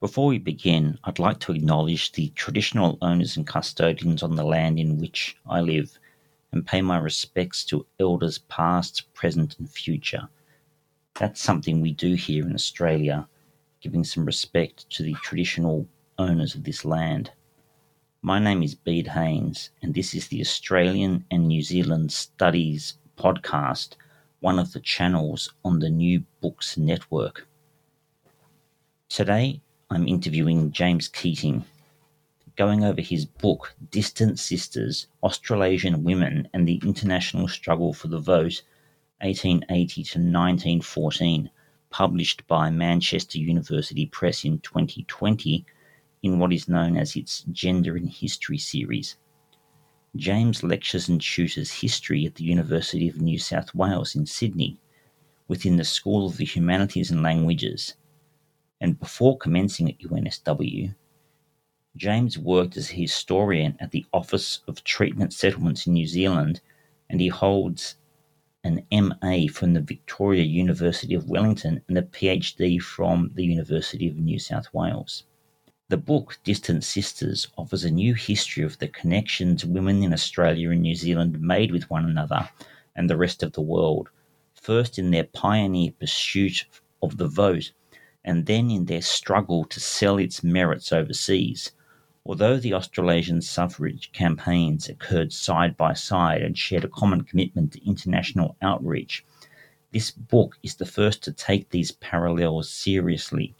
Before we begin, I'd like to acknowledge the traditional owners and custodians on the land in which I live and pay my respects to elders past, present, and future. That's something we do here in Australia, giving some respect to the traditional owners of this land. My name is Bede Haynes, and this is the Australian and New Zealand Studies podcast, one of the channels on the New Books Network. Today, I'm interviewing James Keating, going over his book, Distant Sisters Australasian Women and the International Struggle for the Vote, 1880 to 1914, published by Manchester University Press in 2020 in what is known as its Gender in History series. James lectures and tutors history at the University of New South Wales in Sydney, within the School of the Humanities and Languages and before commencing at UNSW, James worked as a historian at the Office of Treaty Settlements in New Zealand, and he holds an MA from the Victoria University of Wellington and a PhD from the University of New South Wales. The book Distant Sisters offers a new history of the connections women in Australia and New Zealand made with one another and the rest of the world, first in their pioneer pursuit of the vote and then in their struggle to sell its merits overseas. Although the Australasian suffrage campaigns occurred side by side and shared a common commitment to international outreach, this book is the first to take these parallels seriously.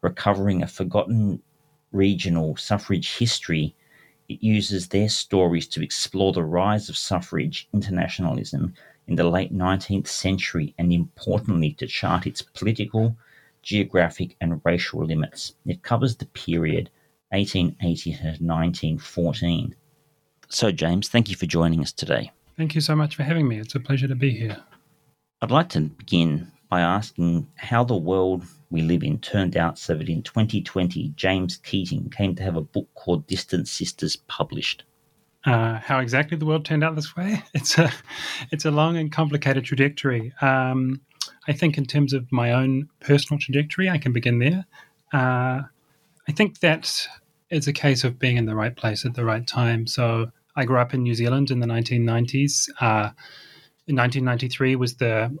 Recovering a forgotten regional suffrage history, it uses their stories to explore the rise of suffrage internationalism in the late 19th century and importantly to chart its political, geographic and racial limits. It covers the period 1880 to 1914. So, James, thank you for joining us today. Thank you so much for having me. It's a pleasure to be here. I'd like to begin by asking how the world we live in turned out so that in 2020, James Keating came to have a book called Distant Sisters published. Uh, how exactly the world turned out this way? It's a, it's a long and complicated trajectory. Um, I think, in terms of my own personal trajectory, I can begin there. Uh, I think that it's a case of being in the right place at the right time. So I grew up in New Zealand in the 1990s. Uh, in 1993 was the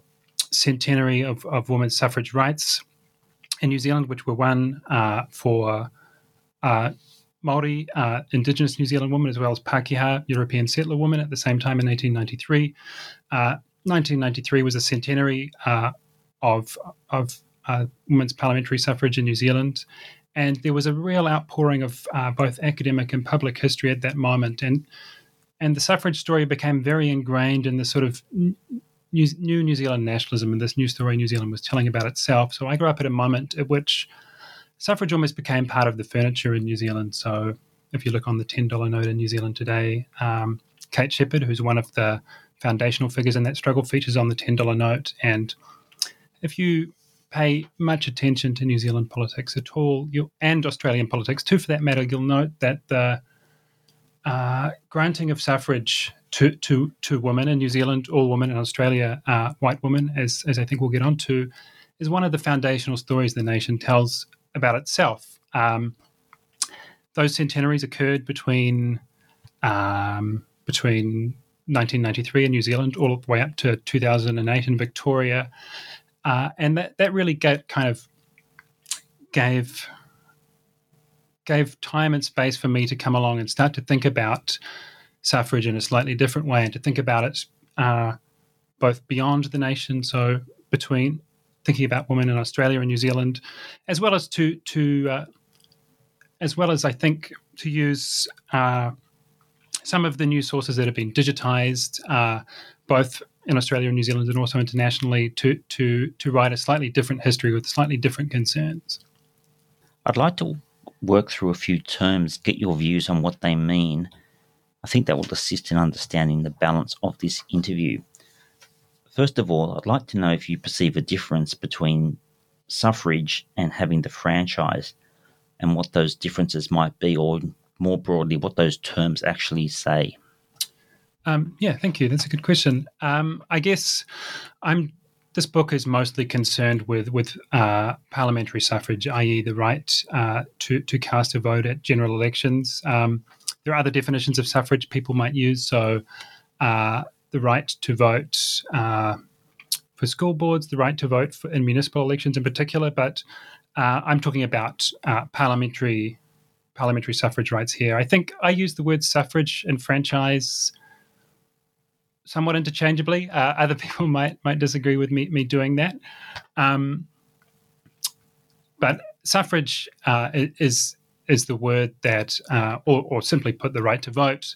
centenary of, of women's suffrage rights in New Zealand, which were won uh, for uh, Maori, uh, Indigenous New Zealand women, as well as Pakeha, European settler women, at the same time in 1893. 1993 was a centenary uh, of of uh, women's parliamentary suffrage in New Zealand, and there was a real outpouring of uh, both academic and public history at that moment, and and the suffrage story became very ingrained in the sort of new, new New Zealand nationalism and this new story New Zealand was telling about itself. So I grew up at a moment at which suffrage almost became part of the furniture in New Zealand. So if you look on the ten dollar note in New Zealand today, um, Kate Sheppard, who's one of the foundational figures in that struggle features on the $10 note. And if you pay much attention to New Zealand politics at all, and Australian politics too, for that matter, you'll note that the uh, granting of suffrage to, to to women in New Zealand, all women in Australia are white women, as as I think we'll get onto, is one of the foundational stories the nation tells about itself. Um, those centenaries occurred between um, between 1993 in New Zealand all the way up to 2008 in Victoria, uh, and that that really get, kind of gave gave time and space for me to come along and start to think about suffrage in a slightly different way and to think about it uh, both beyond the nation, so between thinking about women in Australia and New Zealand, as well as to to uh, as well as I think to use uh, some of the new sources that have been digitized, uh, both in Australia and New Zealand, and also internationally, to to to write a slightly different history with slightly different concerns. I'd like to work through a few terms, get your views on what they mean. I think that will assist in understanding the balance of this interview. First of all, I'd like to know if you perceive a difference between suffrage and having the franchise and what those differences might be, or more broadly, what those terms actually say. Um, yeah, thank you. That's a good question. Um, I guess I'm. This book is mostly concerned with with uh, parliamentary suffrage, i.e., the right uh, to to cast a vote at general elections. Um, there are other definitions of suffrage people might use. So, uh, the right to vote uh, for school boards, the right to vote for, in municipal elections in particular. But uh, I'm talking about uh, parliamentary parliamentary suffrage rights here. I think I use the word suffrage and franchise somewhat interchangeably. Uh, other people might might disagree with me me doing that, um, but suffrage uh, is is the word that, uh, or, or simply put, the right to vote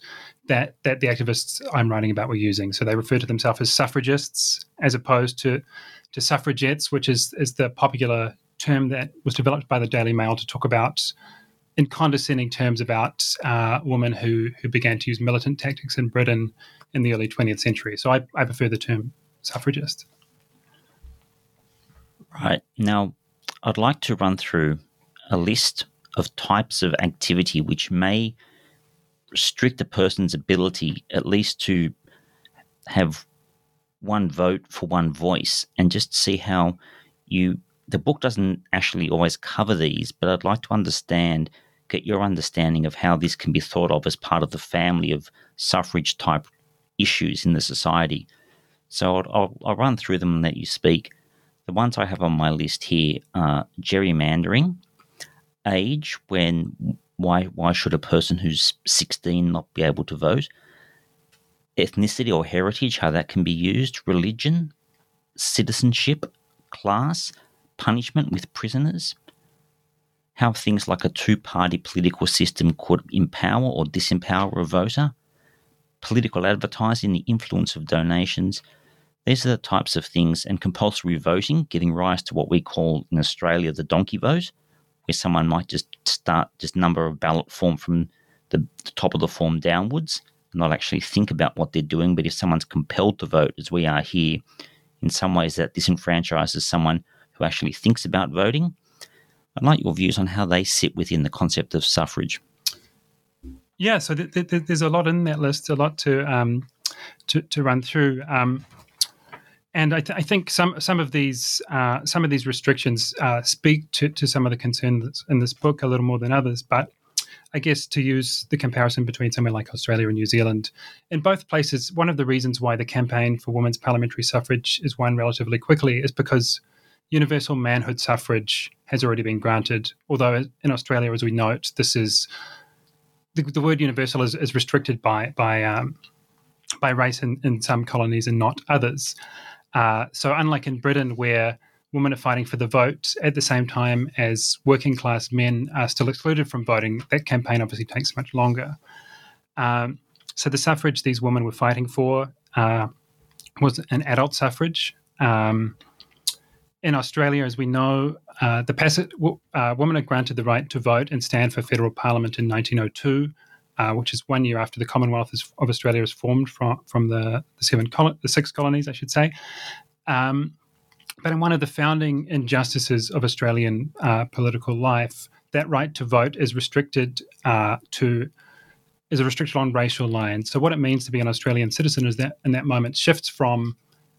that that the activists I'm writing about were using. So they refer to themselves as suffragists as opposed to to suffragettes, which is is the popular term that was developed by the Daily Mail to talk about in condescending terms about uh, women who who began to use militant tactics in Britain in the early 20th century. So I, I prefer the term suffragist. Right. Now, I'd like to run through a list of types of activity which may restrict a person's ability, at least to have one vote for one voice, and just see how you. The book doesn't actually always cover these, but I'd like to understand get your understanding of how this can be thought of as part of the family of suffrage type issues in the society. So I'll, I'll, I'll run through them and let you speak. The ones I have on my list here are gerrymandering, age, when why why should a person who's 16 not be able to vote? Ethnicity or heritage, how that can be used, religion, citizenship, class, punishment with prisoners, how things like a two party political system could empower or disempower a voter, political advertising, the influence of donations. These are the types of things, and compulsory voting, giving rise to what we call in Australia the donkey vote, where someone might just start just number a ballot form from the, the top of the form downwards, not actually think about what they're doing. But if someone's compelled to vote, as we are here, in some ways that disenfranchises someone who actually thinks about voting I'd like your views on how they sit within the concept of suffrage. Yeah, so th- th- there's a lot in that list, a lot to um, to, to, run through. Um, and I, th- I, think some some of these uh, some of these restrictions uh, speak to, to some of the concerns in this book a little more than others. But I guess to use the comparison between somewhere like Australia and New Zealand, in both places, one of the reasons why the campaign for women's parliamentary suffrage is won relatively quickly is because universal manhood suffrage has already been granted. Although in Australia, as we note, this is the, the word universal is, is, restricted by by um, by race in, in, some colonies and not others. Uh, so unlike in Britain, where women are fighting for the vote at the same time as working class men are still excluded from voting, that campaign obviously takes much longer. Um, so the suffrage these women were fighting for uh, was an adult suffrage. Um, in Australia, as we know, uh, the uh, women are granted the right to vote and stand for federal parliament in 1902, uh, which is one year after the Commonwealth of Australia is formed from from the the seven the six colonies, I should say. Um, but in one of the founding injustices of Australian uh, political life, that right to vote is restricted uh, to is a restriction on racial lines. So what it means to be an Australian citizen is that in that moment shifts from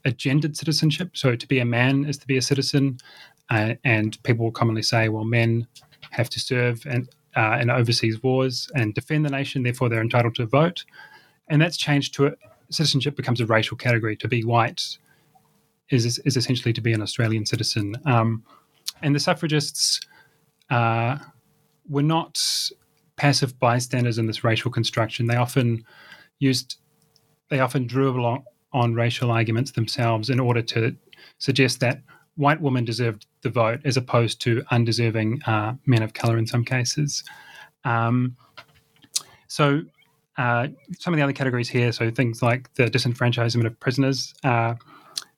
a gendered citizenship. So to be a man is to be a citizen, uh, and people will commonly say, well, men have to serve and uh, in overseas wars and defend the nation, therefore they're entitled to vote. And that's changed to a, citizenship becomes a racial category. To be white is is essentially to be an Australian citizen. Um, and the suffragists uh, were not passive bystanders in this racial construction. They often used, they often drew along on racial arguments themselves in order to suggest that white women deserved the vote as opposed to undeserving uh, men of color in some cases. Um, so, uh, some of the other categories here, so things like the disenfranchisement of prisoners. Uh,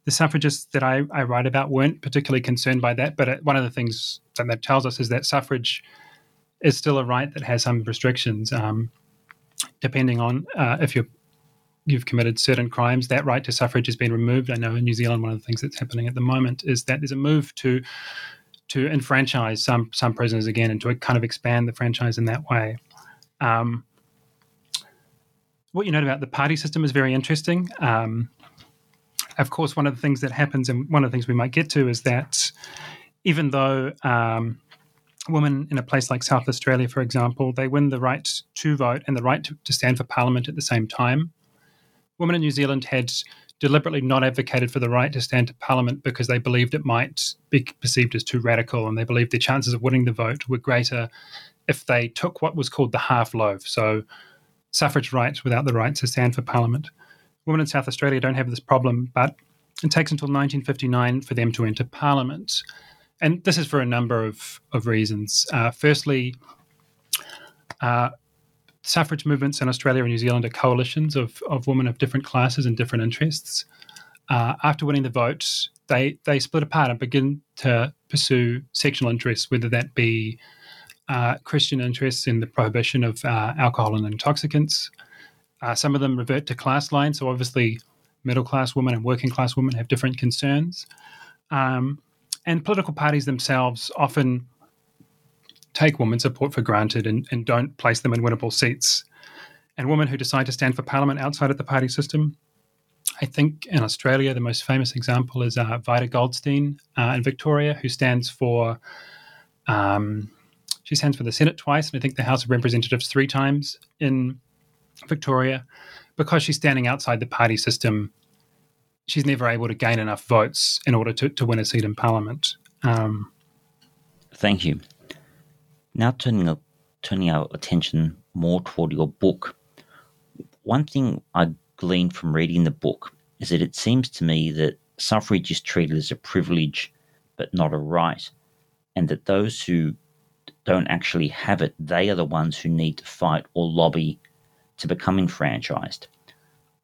the suffragists that I, I, write about weren't particularly concerned by that, but uh, one of the things that that tells us is that suffrage is still a right that has some restrictions, um, depending on uh, if you're you've committed certain crimes. That right to suffrage has been removed. I know in New Zealand, one of the things that's happening at the moment is that there's a move to to enfranchise some some prisoners again and to kind of expand the franchise in that way. Um, what you note about the party system is very interesting. Um, of course, one of the things that happens, and one of the things we might get to, is that even though um, women in a place like South Australia, for example, they win the right to vote and the right to, to stand for parliament at the same time. Women in New Zealand had deliberately not advocated for the right to stand to parliament because they believed it might be perceived as too radical and they believed their chances of winning the vote were greater if they took what was called the half loaf. So, suffrage rights without the right to stand for parliament. Women in South Australia don't have this problem, but it takes until 1959 for them to enter parliament and this is for a number of, of reasons. Uh, firstly, uh, suffrage movements in Australia and New Zealand are coalitions of, of women of different classes and different interests. Uh, after winning the vote, they, they split apart and begin to pursue sectional interests, whether that be uh, Christian interests in the prohibition of uh, alcohol and intoxicants. Uh, some of them revert to class lines, so obviously, middle class women and working class women have different concerns. Um, and political parties themselves often take women's support for granted and, and don't place them in winnable seats. And women who decide to stand for parliament outside of the party system, I think in Australia, the most famous example is uh, Vida Goldstein uh, in Victoria, who stands for um, she stands for the Senate twice, and I think the House of Representatives three times in Victoria, because she's standing outside the party system she's never able to gain enough votes in order to, to win a seat in Parliament. Um, Thank you. Now turning turning our attention more toward your book. One thing I gleaned from reading the book is that it seems to me that suffrage is treated as a privilege but not a right, and that those who don't actually have it, they are the ones who need to fight or lobby to become enfranchised.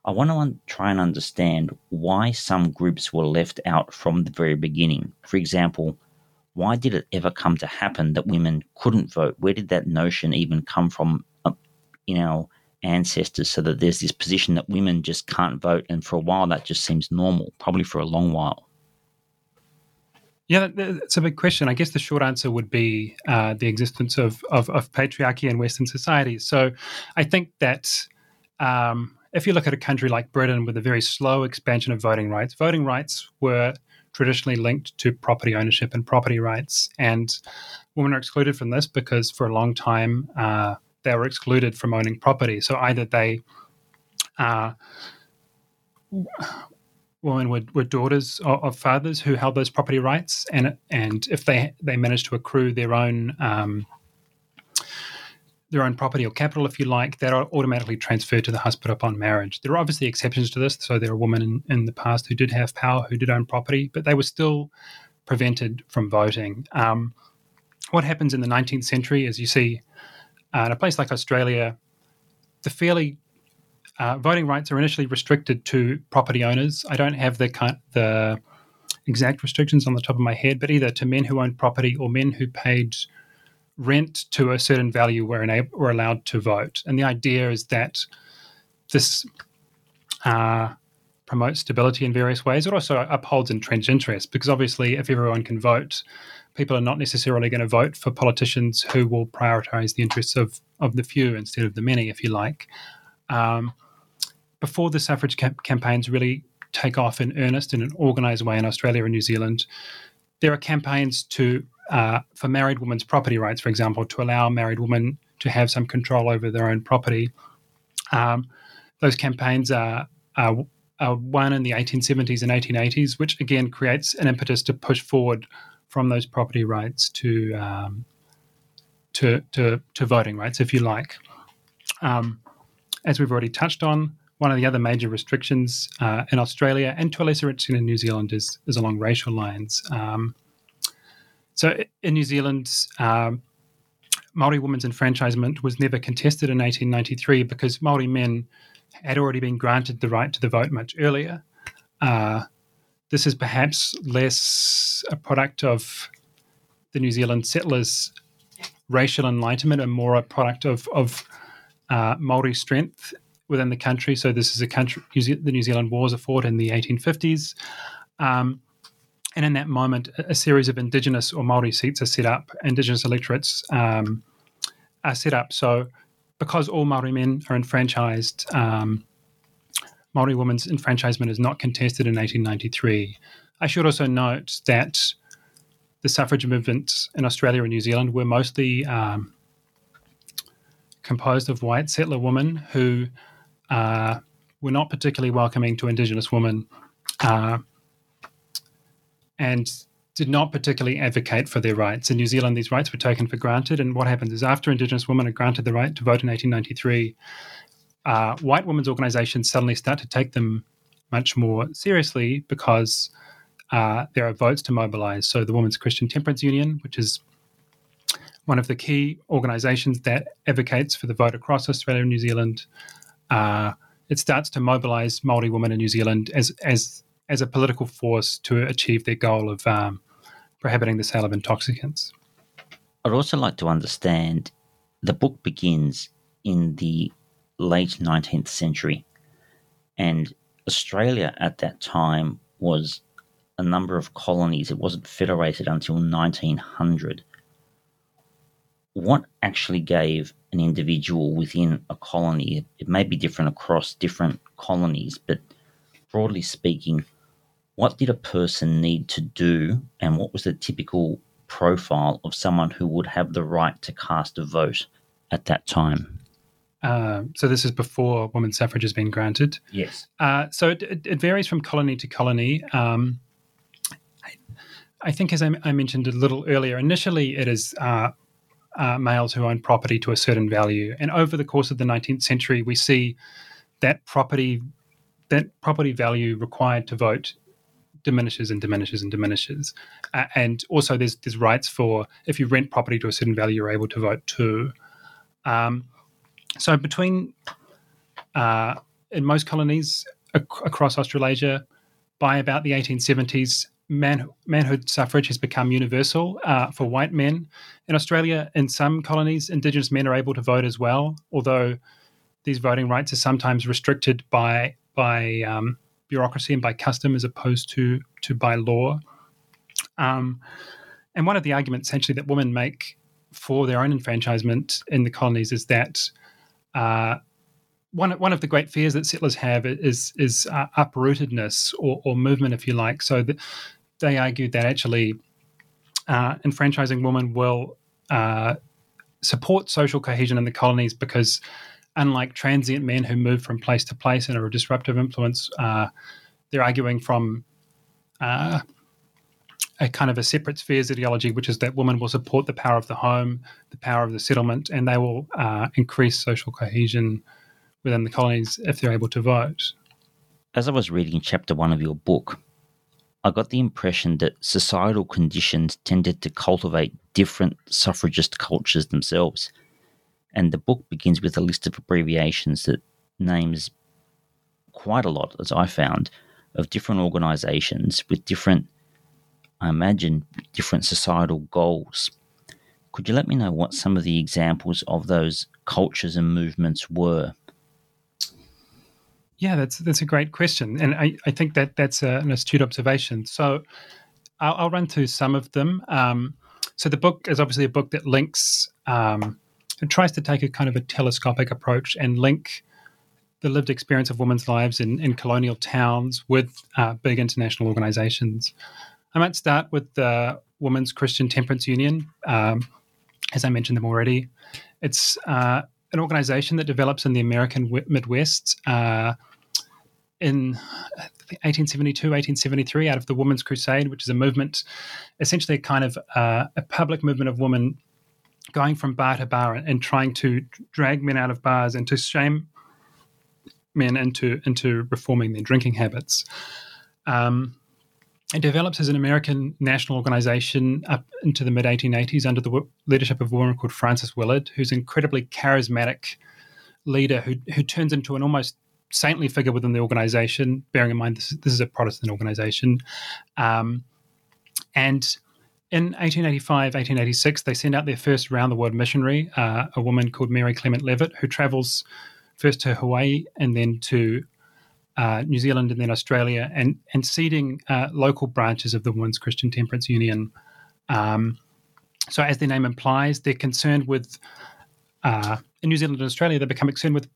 I want to un- try and understand why some groups were left out from the very beginning. For example, why did it ever come to happen that women couldn't vote? Where did that notion even come from uh, in our ancestors so that there's this position that women just can't vote? And for a while, that just seems normal, probably for a long while. Yeah, that's a big question. I guess the short answer would be uh, the existence of, of, of, patriarchy in Western societies. So I think that um, if you look at a country like Britain with a very slow expansion of voting rights, voting rights were traditionally linked to property ownership and property rights. And women are excluded from this because for a long time uh, they were excluded from owning property. So either they, uh, women were, were daughters of, of, fathers who held those property rights, and and if they they managed to accrue their own um, their own property or capital, if you like, that are automatically transferred to the husband upon marriage. There are obviously exceptions to this. So there are women in, in the past who did have power, who did own property, but they were still prevented from voting. Um, what happens in the 19th century is you see uh, in a place like Australia, the fairly uh, voting rights are initially restricted to property owners. I don't have the the exact restrictions on the top of my head, but either to men who owned property or men who paid rent to a certain value were, enabled, were allowed to vote. And the idea is that this uh, promotes stability in various ways. It also upholds entrenched interests because obviously, if everyone can vote, people are not necessarily going to vote for politicians who will prioritize the interests of, of the few instead of the many, if you like. Um, before the suffrage campaigns really take off in earnest in an organized way in Australia and New Zealand, there are campaigns to uh, for married women's property rights, for example, to allow married women to have some control over their own property. Um, those campaigns are, are, are, one in the 1870s and 1880s, which again creates an impetus to push forward from those property rights to um, to, to, to voting rights, if you like. Um, as we've already touched on, one of the other major restrictions uh, in Australia and to a lesser extent in New Zealand is, is along racial lines. Um, so in New Zealand, um, Maori women's enfranchisement was never contested in 1893 because Maori men had already been granted the right to the vote much earlier. Uh, this is perhaps less a product of the New Zealand settlers' racial enlightenment and more a product of, of uh, Maori strength within the country. So this is a country. the New Zealand Wars are fought in the 1850s. Um, and in that moment, a, series of Indigenous or Maori seats are set up. Indigenous electorates um, are set up. So, because all Maori men are enfranchised, um, Maori women's enfranchisement is not contested in 1893. I should also note that the suffrage movements in Australia and New Zealand were mostly um, composed of white settler women who uh, were not particularly welcoming to Indigenous women. Uh, and did not particularly advocate for their rights. In New Zealand, these rights were taken for granted. And what happens is, after Indigenous women are granted the right to vote in 1893, uh, white women's organizations suddenly start to take them much more seriously because uh, there are votes to mobilize. So, the Women's Christian Temperance Union, which is one of the key organizations that advocates for the vote across Australia and New Zealand, uh, it starts to mobilize Maori women in New Zealand as as as a political force to achieve their goal of um, prohibiting the sale of intoxicants. I'd also like to understand the book begins in the late 19th century, and Australia at that time was a number of colonies. It wasn't federated until 1900. What actually gave an individual within a colony, it may be different across different colonies, but broadly speaking, what did a person need to do and what was the typical profile of someone who would have the right to cast a vote at that time? Uh, so this is before women's suffrage has been granted. Yes. Uh, so it, it, varies from colony to colony. Um, I, I, think, as I, I, mentioned a little earlier, initially it is uh, uh, males who own property to a certain value, and over the course of the 19th century, we see that property that property value required to vote diminishes and diminishes and diminishes. Uh, and also, there's there's rights for if you rent property to a certain value, you're able to vote too. Um, so between uh, in most colonies ac- across Australasia, by about the 1870s, man, manhood suffrage has become universal uh, for white men. In Australia, in some colonies, Indigenous men are able to vote as well, although these voting rights are sometimes restricted by by um, bureaucracy and by custom as opposed to to by law. Um, and one of the arguments essentially that women make for their own enfranchisement in the colonies is that uh, one one of the great fears that settlers have is is uh, uprootedness or, or, movement, if you like. So the, they argued that actually uh, enfranchising women will uh, support social cohesion in the colonies because unlike transient men who move from place to place and are a disruptive influence, uh, they're arguing from uh, a kind of a separate spheres ideology, which is that women will support the power of the home, the power of the settlement, and they will uh, increase social cohesion within the colonies if they're able to vote. As I was reading chapter one of your book, I got the impression that societal conditions tended to cultivate different suffragist cultures themselves and the book begins with a list of abbreviations that names quite a lot, as I found, of different organizations with different, I imagine, different societal goals. Could you let me know what some of the examples of those cultures and movements were? Yeah, that's that's a great question, and I, I think that that's a, an astute observation. So, I'll, I'll, run through some of them. Um, so, the book is obviously a book that links. Um, it tries to take a kind of a telescopic approach and link the lived experience of women's lives in, in colonial towns with uh, big international organizations. I might start with the Women's Christian Temperance Union. Um, as I mentioned them already, it's uh, an organization that develops in the American Midwest uh, in 1872, 1873, out of the Women's Crusade, which is a movement, essentially a kind of uh, a public movement of women going from bar to bar and trying to drag men out of bars and to shame men into into reforming their drinking habits. Um, it develops as an American national organization up into the mid 1880s under the leadership of a woman called Frances Willard, who's an incredibly charismatic leader who, who turns into an almost saintly figure within the organization, bearing in mind this, this is a Protestant organization. Um, and in 1885, 1886, they send out their first round the world missionary, uh, a woman called Mary Clement Leavitt, who travels first to Hawaii and then to uh, New Zealand and then Australia, and and seeding uh, local branches of the Women's Christian Temperance Union. Um, so, as their name implies, they're concerned with uh, in New Zealand and Australia. They become concerned with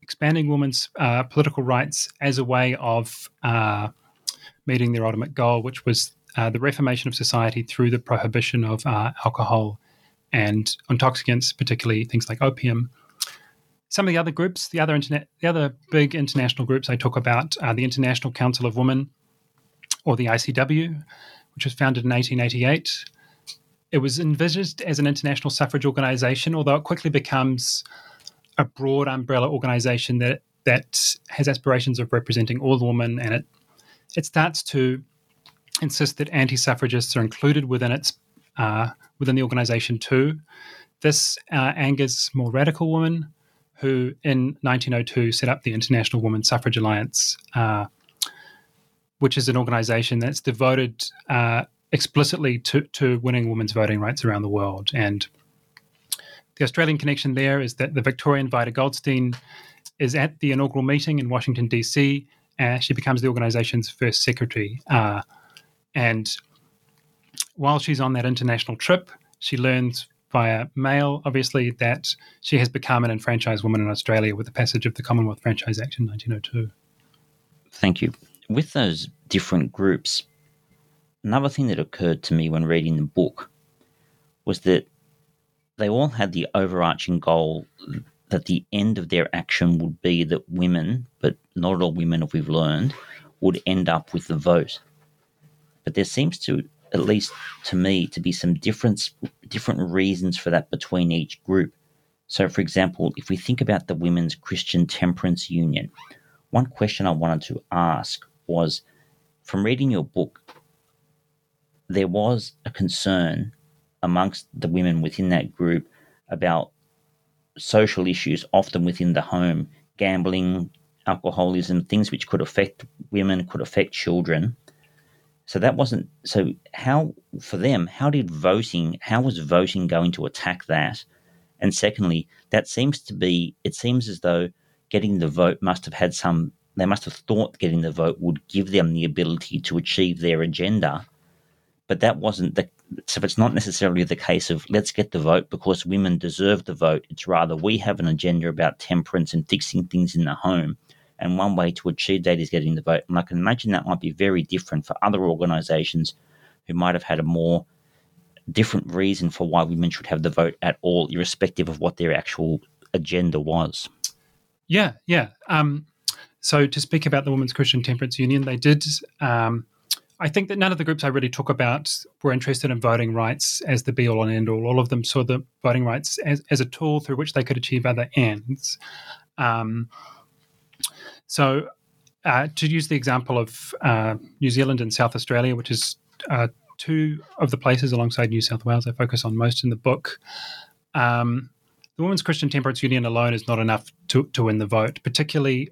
expanding women's uh, political rights as a way of uh, meeting their ultimate goal, which was uh, the reformation of society through the prohibition of alcohol and intoxicants, particularly things like opium some of the other groups, the other internet, the other big international groups I talk about are the International Council of Women, or the ICW, which was founded in 1888. It was envisaged as an international suffrage organization, although it quickly becomes a broad umbrella organization that that has aspirations of representing all the women, and it it starts to insist that anti-suffragists are included within its uh, within the organization too. This uh, angers more radical women who in 1902 set up the International Women's Suffrage Alliance, uh, which is an organization that's devoted uh, explicitly to, to winning women's voting rights around the world. And the Australian connection there is that the Victorian Vida Goldstein is at the inaugural meeting in Washington, D.C., and she becomes the organization's first secretary. Uh, and while she's on that international trip, she learns via mail, obviously, that she has become an enfranchised woman in Australia with the passage of the Commonwealth Franchise Act in 1902. Thank you. With those different groups, another thing that occurred to me when reading the book was that they all had the overarching goal that the end of their action would be that women, but not all women, if we've learned, would end up with the vote. But there seems to at least to me, to be some different different reasons for that between each group. So, for example, if we think about the Women's Christian Temperance Union, one question I wanted to ask was from reading your book, there was a concern amongst the women within that group about social issues, often within the home, gambling, alcoholism, things which could affect women, could affect children. So that wasn't so. How for them? How did voting? How was voting going to attack that? And secondly, that seems to be. It seems as though getting the vote must have had some. They must have thought getting the vote would give them the ability to achieve their agenda, but that wasn't the. So it's not necessarily the case of let's get the vote because women deserve the vote. It's rather we have an agenda about temperance and fixing things in the home and one way to achieve that is getting the vote. And I can imagine that might be very different for other organisations who might have had a more different reason for why women should have the vote at all, irrespective of what their actual agenda was. Yeah, yeah. Um, so to speak about the Women's Christian Temperance Union, they did. Um, I think that none of the groups I really talk about were interested in voting rights as the be all and end all. All of them saw the voting rights as, as a tool through which they could achieve other ends. Um, so, uh, to use the example of uh, New Zealand and South Australia, which is uh, two of the places alongside New South Wales I focus on most in the book, um, the Women's Christian Temperance Union alone is not enough to, to win the vote, particularly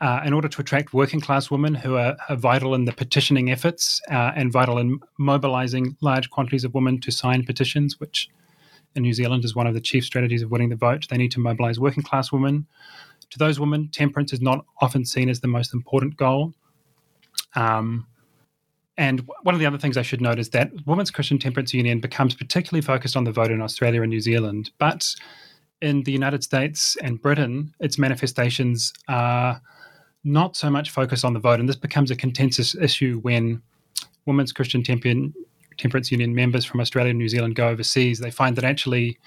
uh, in order to attract working class women who are, are vital in the petitioning efforts uh, and vital in mobilizing large quantities of women to sign petitions, which in New Zealand is one of the chief strategies of winning the vote. They need to mobilize working class women to those women, temperance is not often seen as the most important goal. Um, and one of the other things I should note is that Women's Christian Temperance Union becomes particularly focused on the vote in Australia and New Zealand, but in the United States and Britain, its manifestations are not so much focused on the vote, and this becomes a contentious issue when Women's Christian Temperance temperance union members from Australia and New Zealand go overseas, they find that actually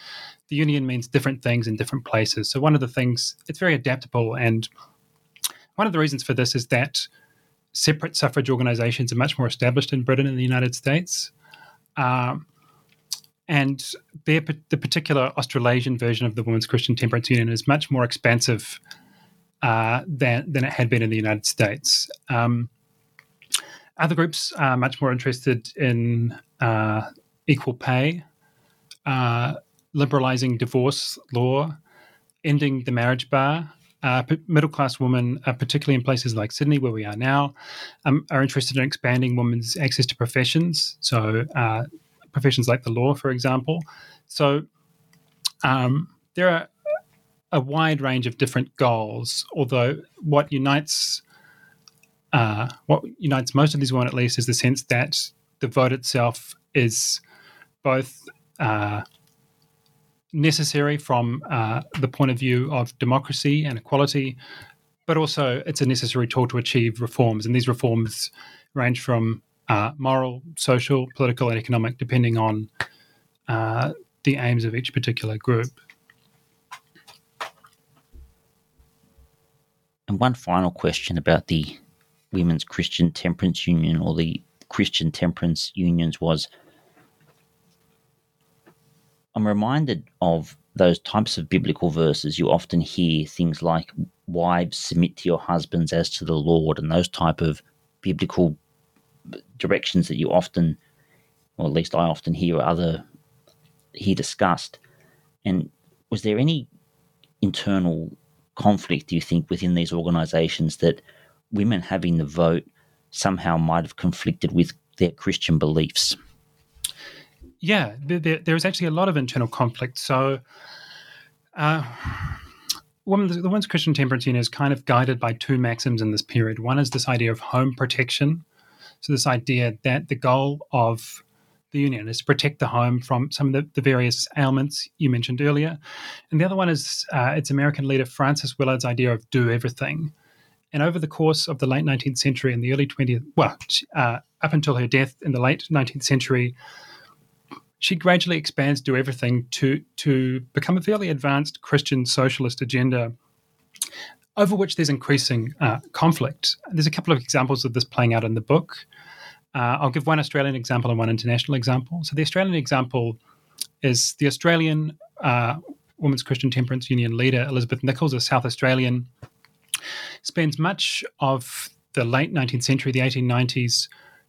the union means different things in different places. So one of the things it's very adaptable, and one of the reasons for this is that separate suffrage organisations are much more established in Britain and the United States. Um, and their, the particular Australasian version of the Women's Christian Temperance Union is much more expansive uh, than, than it had been in the United States. Um, other groups are much more interested in uh, equal pay, uh, liberalizing divorce law, ending the marriage bar. Uh, middle class women, uh, particularly in places like Sydney, where we are now, um, are interested in expanding women's access to professions. So, uh, professions like the law, for example. So, um, there are a wide range of different goals, although what unites uh, what unites most of these women, at least, is the sense that the vote itself is both uh, necessary from uh, the point of view of democracy and equality, but also it's a necessary tool to achieve reforms. And these reforms range from uh, moral, social, political, and economic, depending on uh, the aims of each particular group. And one final question about the Women's Christian Temperance Union or the Christian Temperance Unions was I'm reminded of those types of biblical verses. You often hear things like, Wives, submit to your husbands as to the Lord, and those type of biblical directions that you often, or at least I often hear other hear discussed. And was there any internal conflict, do you think, within these organizations that women having the vote somehow might have conflicted with their Christian beliefs. Yeah, there, there is actually a lot of internal conflict. So, uh, women, the Women's Christian Temperance Union is kind of guided by two maxims in this period. One is this idea of home protection. So, this idea that the goal of the union is to protect the home from some of the, the various ailments you mentioned earlier. And the other one is uh, its American leader Frances Willard's idea of do everything. And over the course of the late 19th century and the early 20th, well, uh, up until her death in the late 19th century, she gradually expands do everything to to become a fairly advanced Christian socialist agenda, over which there's increasing uh, conflict. There's a couple of examples of this playing out in the book. Uh, I'll give one Australian example and one international example. So the Australian example is the Australian uh, Women's Christian Temperance Union leader Elizabeth Nicholls, a South Australian spends much of the late 19th century, the 1890s,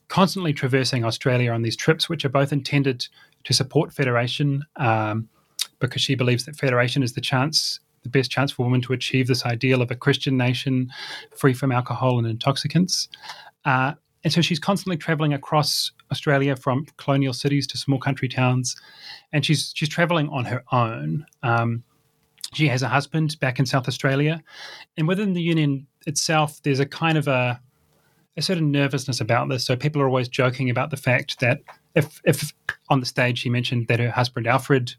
constantly traversing Australia on these trips, which are both intended to support federation um, because she believes that federation is the chance, the best chance for women to achieve this ideal of a Christian nation free from alcohol and intoxicants. Uh, and so she's constantly traveling across Australia from colonial cities to small country towns, and she's she's traveling on her own. Um, she has a husband back in South Australia, and within the union itself, there's a kind of a a certain nervousness about this. So people are always joking about the fact that if if on the stage she mentioned that her husband Alfred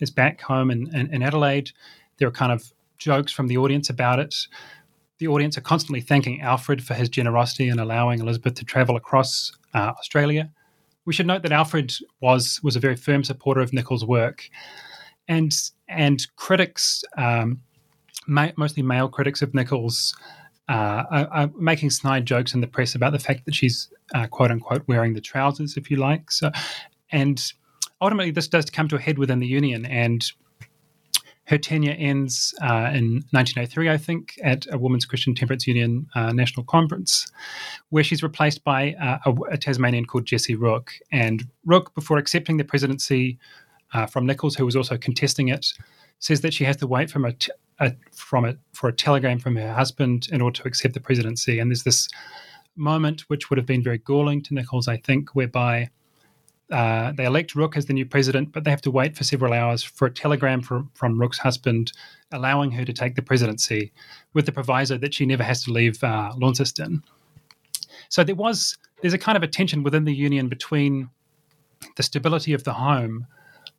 is back home in, in, in Adelaide, there are kind of jokes from the audience about it. The audience are constantly thanking Alfred for his generosity in allowing Elizabeth to travel across uh, Australia. We should note that Alfred was was a very firm supporter of Nicholls' work, and and critics, um, ma- mostly male critics of Nicholls, uh, are, are, making snide jokes in the press about the fact that she's uh, quote unquote wearing the trousers, if you like. So, and ultimately, this does come to a head within the union, and her tenure ends uh, in 1903, I think, at a Women's Christian Temperance Union uh, national conference, where she's replaced by uh, a, a, Tasmanian called Jessie Rooke. And Rooke, before accepting the presidency uh, from Nicholls, who was also contesting it, says that she has to wait from a, t- a from it for a telegram from her husband in order to accept the presidency. And there's this moment which would have been very galling to Nicholls, I think, whereby uh, they elect Rooke as the new president, but they have to wait for several hours for a telegram from, from Rooke's husband allowing her to take the presidency with the proviso that she never has to leave uh, Launceston. So there was there's a kind of a tension within the union between the stability of the home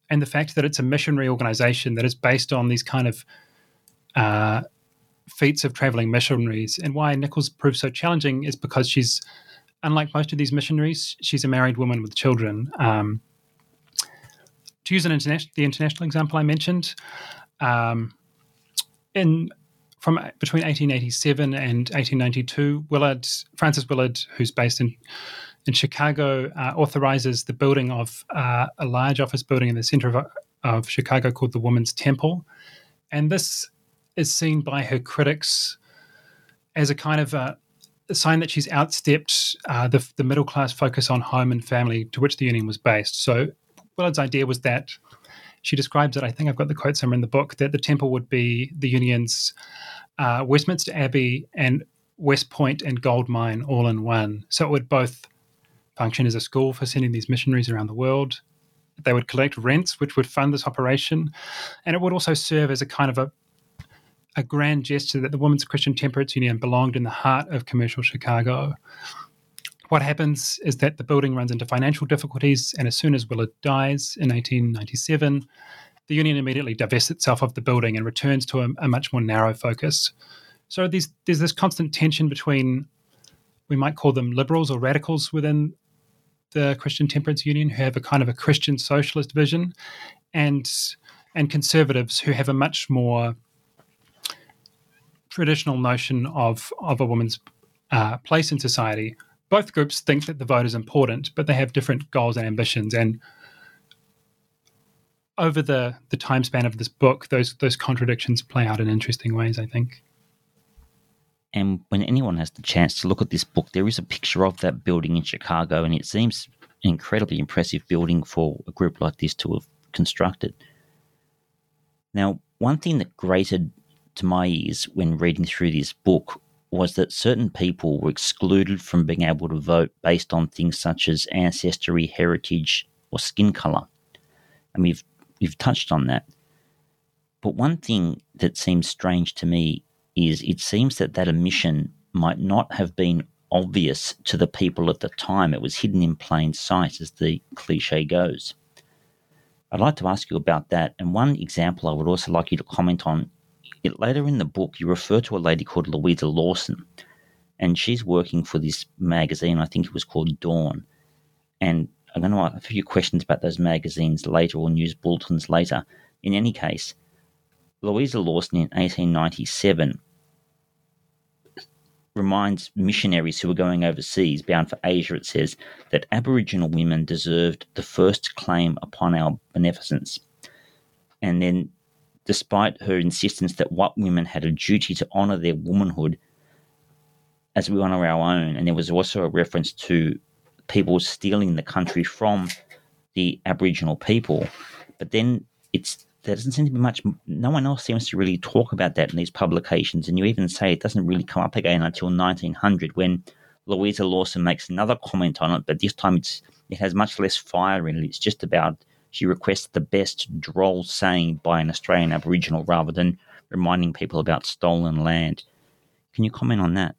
and the fact that it's a missionary organization that is based on these kind of uh, feats of traveling missionaries. And why Nicholls proves so challenging is because she's, unlike most of these missionaries, she's a married woman with children. Um, to use an the international example I mentioned, um, in from between 1887 and 1892, Willard Frances Willard, who's based in in Chicago, uh, authorizes the building of uh, a large office building in the center of, of Chicago called the Woman's Temple, and this is seen by her critics as a kind of a, a sign that she's outstepped uh, the, the middle class focus on home and family to which the union was based. So Willard's idea was that she describes it. I think I've got the quote somewhere in the book that the temple would be the union's uh, Westminster Abbey and West Point and gold mine all in one. So it would both function as a school for sending these missionaries around the world. They would collect rents, which would fund this operation, and it would also serve as a kind of a a grand gesture that the Women's Christian Temperance Union belonged in the heart of commercial Chicago. What happens is that the building runs into financial difficulties, and as soon as Willard dies in 1897, the union immediately divests itself of the building and returns to a, a much more narrow focus. So there's, there's this constant tension between, we might call them liberals or radicals within the Christian Temperance Union, who have a kind of a Christian socialist vision, and and conservatives who have a much more traditional notion of of a woman's uh, place in society. Both groups think that the vote is important, but they have different goals and ambitions. And over the the time span of this book, those those contradictions play out in interesting ways. I think. And when anyone has the chance to look at this book, there is a picture of that building in Chicago, and it seems an incredibly impressive building for a group like this to have constructed. Now, one thing that grated to my ears when reading through this book was that certain people were excluded from being able to vote based on things such as ancestry, heritage, or skin color. And we've we've touched on that. But one thing that seems strange to me is it seems that that omission might not have been obvious to the people at the time. It was hidden in plain sight, as the cliche goes. I'd like to ask you about that. And one example I would also like you to comment on later in the book, you refer to a lady called Louisa Lawson, and she's working for this magazine. I think it was called Dawn. And I'm going to ask a few questions about those magazines later or news bulletins later. In any case, Louisa Lawson in 1897 reminds missionaries who were going overseas, bound for Asia, it says, that Aboriginal women deserved the first claim upon our beneficence. And then despite her insistence that white women had a duty to honour their womanhood as we honour our own. And there was also a reference to people stealing the country from the Aboriginal people. But then it's there doesn't seem to be much. No one else seems to really talk about that in these publications, and you even say it doesn't really come up again until 1900 when Louisa Lawson makes another comment on it, but this time it's it has much less fire in it. It's just about she requests the best droll saying by an Australian Aboriginal rather than reminding people about stolen land. Can you comment on that?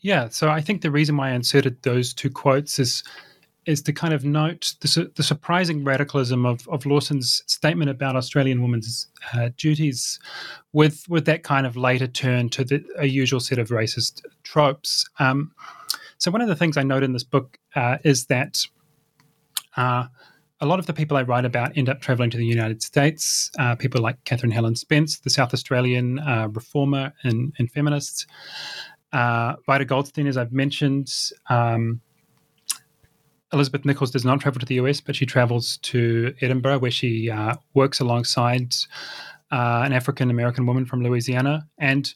Yeah, so I think the reason why I inserted those two quotes is is to kind of note the, the surprising radicalism of, of Lawson's statement about Australian women's uh, duties, with with that kind of later turn to the, a usual set of racist tropes. Um, so one of the things I note in this book uh, is that uh, a lot of the people I write about end up traveling to the United States. Uh, people like Catherine Helen Spence, the South Australian uh, reformer and, and feminist. Uh, Vida Goldstein, as I've mentioned. Um, Elizabeth Nicholls does not travel to the US, but she travels to Edinburgh, where she uh, works alongside uh, an African American woman from Louisiana. And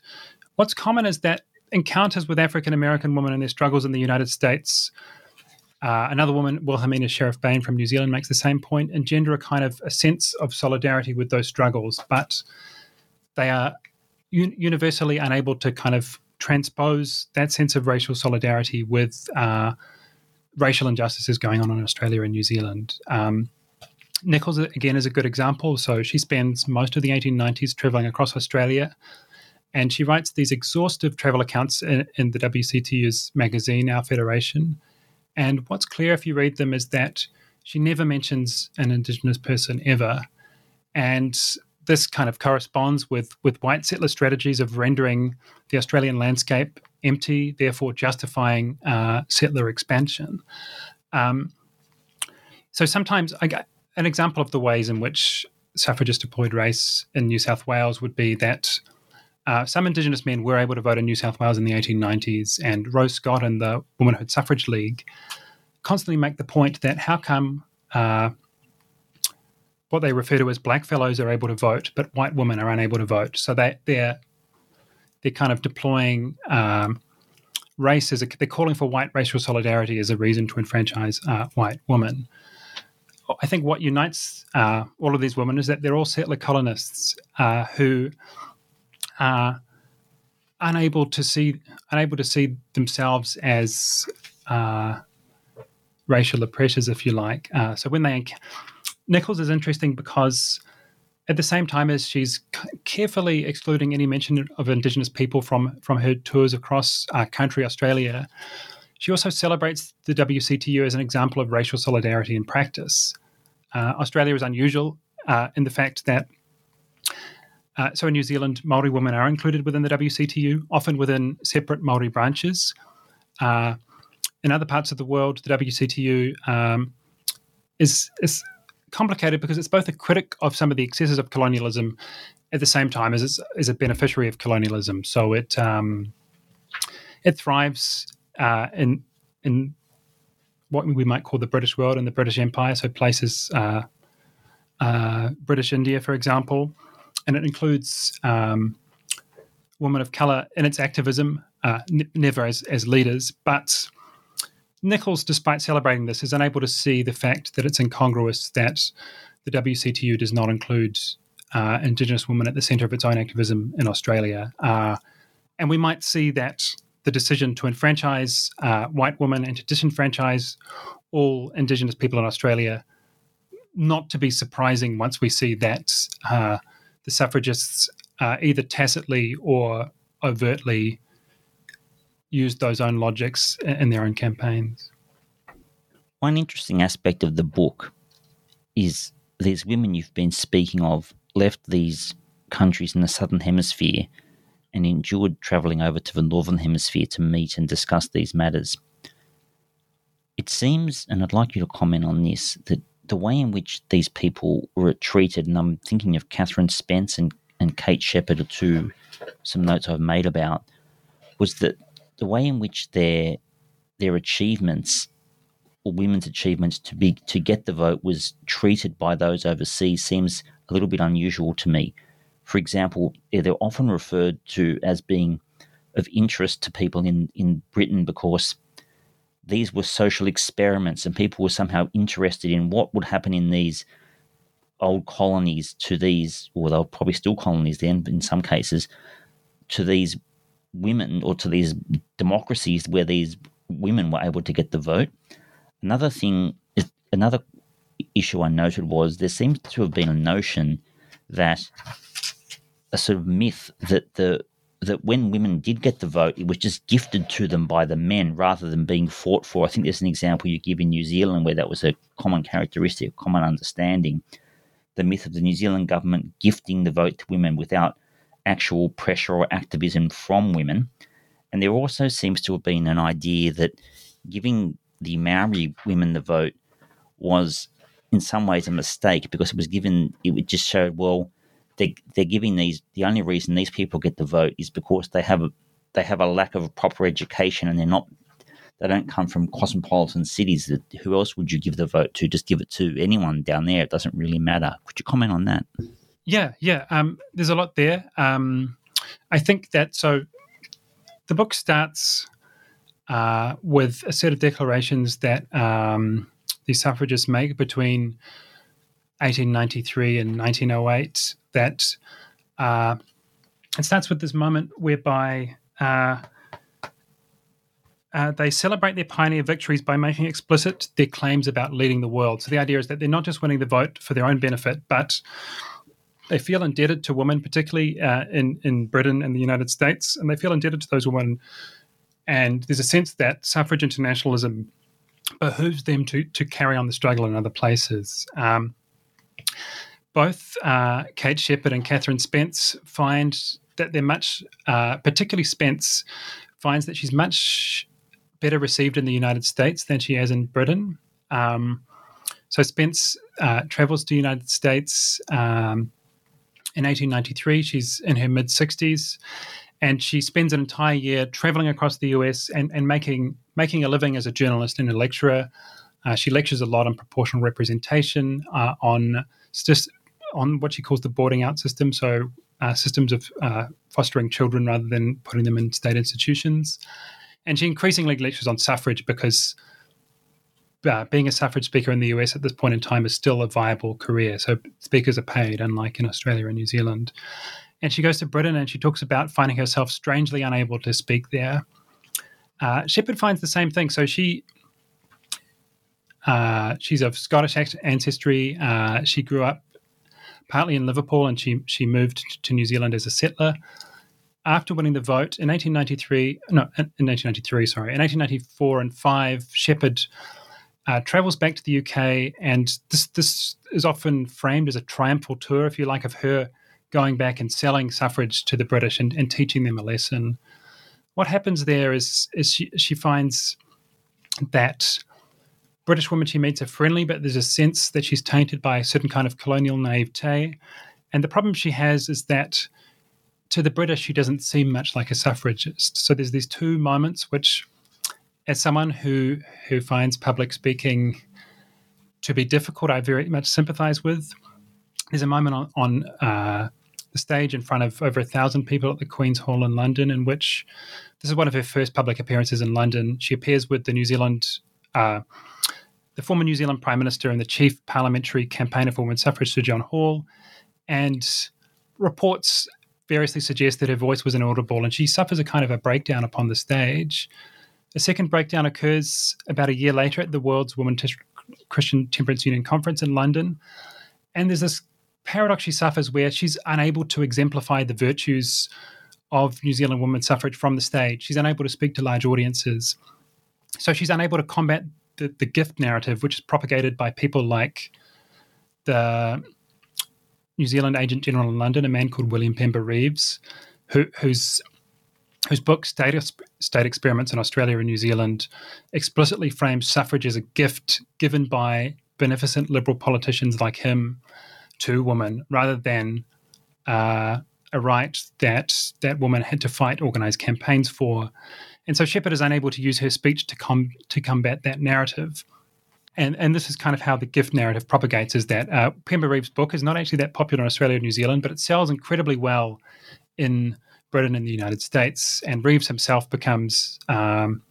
what's common is that encounters with African American women and their struggles in the United States uh, another woman, Wilhelmina Sheriff Bain from New Zealand, makes the same point, engender a kind of a sense of solidarity with those struggles, but they are un- universally unable to kind of transpose that sense of racial solidarity with uh, racial injustices going on in Australia and New Zealand. Um, Nicholls, again, is a good example. So she spends most of the 1890s traveling across Australia, and she writes these exhaustive travel accounts in, in the WCTU's magazine, Our Federation. And what's clear if you read them is that she never mentions an Indigenous person ever. And this kind of corresponds with, with white settler strategies of rendering the Australian landscape empty, therefore justifying uh, settler expansion. Um, so sometimes I an example of the ways in which suffragists deployed race in New South Wales would be that uh, some Indigenous men were able to vote in New South Wales in the 1890s, and Rose Scott and the Womanhood Suffrage League constantly make the point that how come uh, what they refer to as black fellows are able to vote, but white women are unable to vote? So they, they're they're kind of deploying um, race as a, they're calling for white racial solidarity as a reason to enfranchise uh, white women. I think what unites uh, all of these women is that they're all settler colonists uh, who are unable to see unable to see themselves as uh, racial oppressors, if you like. Uh, so when they Nicholls is interesting because at the same time as she's carefully excluding any mention of Indigenous people from from her tours across our country Australia, she also celebrates the WCTU as an example of racial solidarity in practice. Uh, Australia is unusual uh, in the fact that uh, so in New Zealand, Maori women are included within the WCTU, often within separate Maori branches. Uh, in other parts of the world, the WCTU um, is is complicated because it's both a critic of some of the excesses of colonialism at the same time as it's is a beneficiary of colonialism. So it um, it thrives uh, in in what we might call the British world and the British Empire. So places uh, uh, British India, for example, and it includes um, women of color in its activism, uh, n- never as as leaders, but Nicholls, despite celebrating this, is unable to see the fact that it's incongruous that the WCTU does not include uh, Indigenous women at the centre of its own activism in Australia. Uh, and we might see that the decision to enfranchise uh, white women and to disenfranchise all Indigenous people in Australia not to be surprising once we see that uh, the suffragists uh, either tacitly or overtly used those own logics in their own campaigns. One interesting aspect of the book is these women you've been speaking of left these countries in the southern hemisphere and endured travelling over to the northern hemisphere to meet and discuss these matters. It seems, and I'd like you to comment on this, that the way in which these people were treated, and I'm thinking of Catherine Spence and, and Kate Sheppard are two some notes I've made about, was that the way in which their their achievements or women's achievements to be to get the vote was treated by those overseas seems a little bit unusual to me. For example, they're often referred to as being of interest to people in, in Britain because these were social experiments and people were somehow interested in what would happen in these old colonies to these, or they were probably still colonies then in some cases, to these women or to these democracies where these women were able to get the vote. Another thing, another issue I noted was there seems to have been a notion that a sort of myth that the that when women did get the vote, it was just gifted to them by the men rather than being fought for. I think there's an example you give in New Zealand where that was a common characteristic, a common understanding. The myth of the New Zealand government gifting the vote to women without actual pressure or activism from women. And there also seems to have been an idea that giving the Maori women the vote was in some ways a mistake because it was given, it just showed, well, they, they're giving these, the only reason these people get the vote is because they have a, they have a lack of proper education and they're not, they don't come from cosmopolitan cities. Who else would you give the vote to? Just give it to anyone down there. It doesn't really matter. Could you comment on that? Yeah, yeah. Um, there's a lot there. Um, I think that so the book starts uh, with a set of declarations that um, the suffragists make between 1893 and 1908. That uh, it starts with this moment whereby uh, uh, they celebrate their pioneer victories by making explicit their claims about leading the world. So the idea is that they're not just winning the vote for their own benefit, but they feel indebted to women, particularly uh, in in Britain and the United States, and they feel indebted to those women. And there's a sense that suffrage internationalism behooves them to to carry on the struggle in other places. Um, both uh, Kate Sheppard and Catherine Spence find that they're much, uh, particularly Spence, finds that she's much better received in the United States than she has in Britain. Um, so Spence uh, travels to the United States um, in 1893. She's in her mid 60s, and she spends an entire year traveling across the US and, and making making a living as a journalist and a lecturer. Uh, she lectures a lot on proportional representation, uh, on st- on what she calls the boarding out system, so uh, systems of uh, fostering children rather than putting them in state institutions. And she increasingly lectures on suffrage because uh, being a suffrage speaker in the US at this point in time is still a viable career. So speakers are paid, unlike in Australia and New Zealand. And she goes to Britain and she talks about finding herself strangely unable to speak there. Uh, Sheppard finds the same thing. So she uh, she's of Scottish ancestry. Uh, she grew up partly in Liverpool, and she she moved to New Zealand as a settler. After winning the vote in 1893, no, in 1993, sorry, in 1894 and five, Sheppard uh, travels back to the UK, and this this is often framed as a triumphal tour, if you like, of her going back and selling suffrage to the British and, and teaching them a lesson. What happens there is is she she finds that British women she meets are friendly, but there's a sense that she's tainted by a certain kind of colonial naivete. And the problem she has is that to the British, she doesn't seem much like a suffragist. So there's these two moments which, as someone who who finds public speaking to be difficult, I very much sympathise with. There's a moment on, on uh, the stage in front of over a thousand people at the Queen's Hall in London, in which this is one of her first public appearances in London. She appears with the New Zealand uh, the former New Zealand Prime Minister and the chief parliamentary campaigner for women's suffrage, Sir John Hall, and reports variously suggest that her voice was inaudible, and she suffers a kind of a breakdown upon the stage. A second breakdown occurs about a year later at the World's Women T- Christian Temperance Union conference in London, and there's this paradox she suffers where she's unable to exemplify the virtues of New Zealand women's suffrage from the stage. She's unable to speak to large audiences. So she's unable to combat the, the gift narrative, which is propagated by people like the New Zealand Agent General in London, a man called William Pember Reeves, who, whose whose book State, State Experiments in Australia and New Zealand explicitly frames suffrage as a gift given by beneficent liberal politicians like him to women, rather than uh, a right that that woman had to fight organized campaigns for. And so Sheppard is unable to use her speech to com- to combat that narrative. And, and this is kind of how the gift narrative propagates is that uh, Reeves' book is not actually that popular in Australia and New Zealand, but it sells incredibly well in Britain and the United States. And Reeves himself becomes um,